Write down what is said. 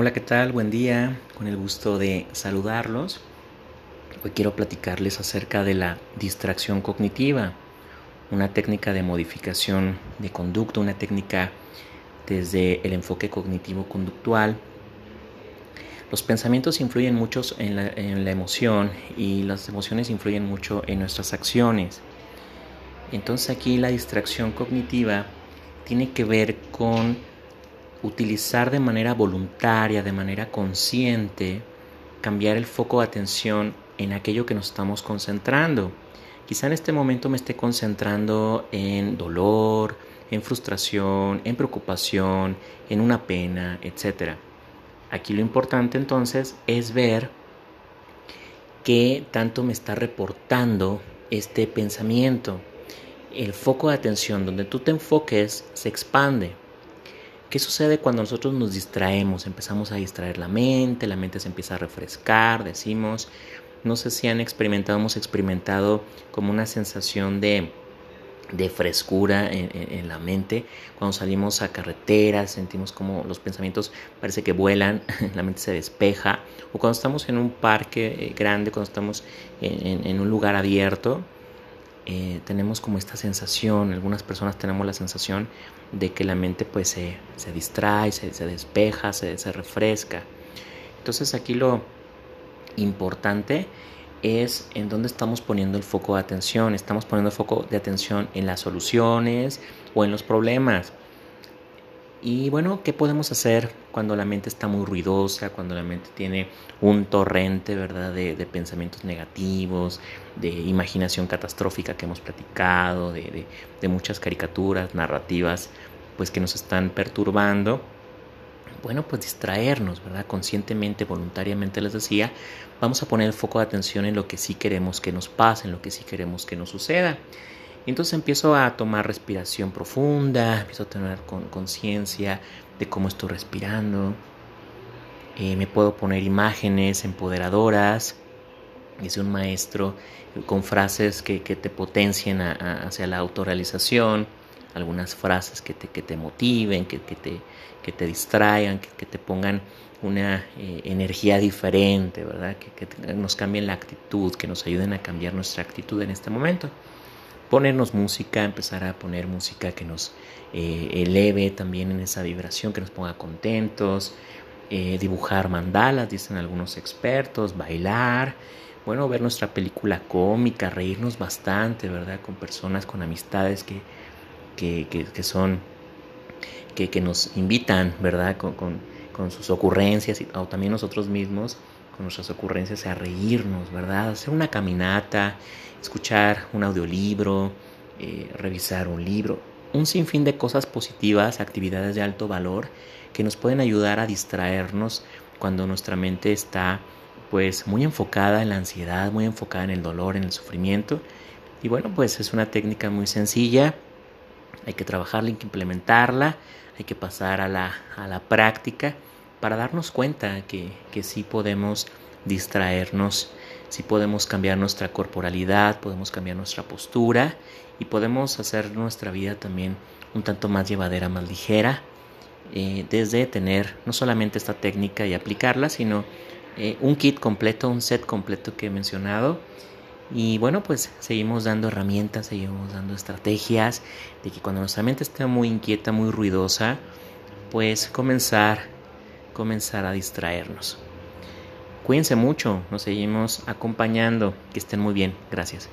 Hola, ¿qué tal? Buen día, con el gusto de saludarlos. Hoy quiero platicarles acerca de la distracción cognitiva, una técnica de modificación de conducta, una técnica desde el enfoque cognitivo-conductual. Los pensamientos influyen mucho en la, en la emoción y las emociones influyen mucho en nuestras acciones. Entonces aquí la distracción cognitiva tiene que ver con utilizar de manera voluntaria, de manera consciente, cambiar el foco de atención en aquello que nos estamos concentrando. Quizá en este momento me esté concentrando en dolor, en frustración, en preocupación, en una pena, etc. Aquí lo importante entonces es ver qué tanto me está reportando este pensamiento. El foco de atención donde tú te enfoques se expande. ¿Qué sucede cuando nosotros nos distraemos? Empezamos a distraer la mente, la mente se empieza a refrescar, decimos, no sé si han experimentado, hemos experimentado como una sensación de, de frescura en, la mente. Cuando salimos a carretera, sentimos como los pensamientos parece que vuelan, la mente se despeja. O cuando estamos en un parque eh, grande, cuando estamos en un lugar abierto, eh, tenemos como esta sensación, algunas personas tenemos la sensación de que la mente pues se, se distrae, se, se despeja, se, se, refresca. Entonces aquí lo importante es en dónde estamos poniendo el foco de atención. Estamos poniendo el foco de atención en las soluciones o en los problemas. Y bueno, ¿qué podemos hacer cuando la mente está muy ruidosa, cuando la mente tiene un torrente, ¿verdad? De, de pensamientos negativos, de imaginación catastrófica que hemos platicado, de, de, muchas caricaturas, narrativas, pues que nos están perturbando. Bueno, pues distraernos, ¿verdad? Conscientemente, voluntariamente les decía, vamos a poner el foco de atención en lo que sí queremos que nos pase, en lo que sí queremos que nos suceda. Entonces empiezo a tomar respiración profunda, empiezo a tener conciencia de cómo estoy respirando. Eh, me puedo poner imágenes empoderadoras, dice un maestro, con frases que, que te potencien a, a, hacia la autorrealización, algunas frases que te, que te motiven, que, que, te, que te distraigan, que, te pongan una eh, energía diferente, ¿verdad? Que nos cambien la actitud, que nos ayuden a cambiar nuestra actitud en este momento ponernos música, empezar a poner música que nos eh, eleve también en esa vibración, que nos ponga contentos, eh, dibujar mandalas, dicen algunos expertos, bailar, bueno, ver nuestra película cómica, reírnos bastante, ¿verdad? Con personas, con amistades que, que, que, son, que, que, nos invitan, ¿verdad? Con, con, con sus ocurrencias, o también nosotros mismos nuestras ocurrencias a reírnos, ¿verdad? Hacer una caminata, escuchar un audiolibro, eh, revisar un libro, un sinfín de cosas positivas, actividades de alto valor que nos pueden ayudar a distraernos cuando nuestra mente está pues muy enfocada en la ansiedad, muy enfocada en el dolor, en el sufrimiento. Y bueno, pues es una técnica muy sencilla, hay que trabajarla, hay que implementarla, hay que pasar a la, a la práctica para darnos cuenta que, que sí podemos distraernos, sí podemos cambiar nuestra corporalidad, podemos cambiar nuestra postura y podemos hacer nuestra vida también un tanto más llevadera, más ligera, eh, desde tener no solamente esta técnica y aplicarla, sino eh, un kit completo, un set completo que he mencionado. Y bueno, pues seguimos dando herramientas, seguimos dando estrategias de que cuando nuestra mente esté muy inquieta, muy ruidosa, pues comenzar comenzar a distraernos. Cuídense mucho, nos seguimos acompañando, que estén muy bien, gracias.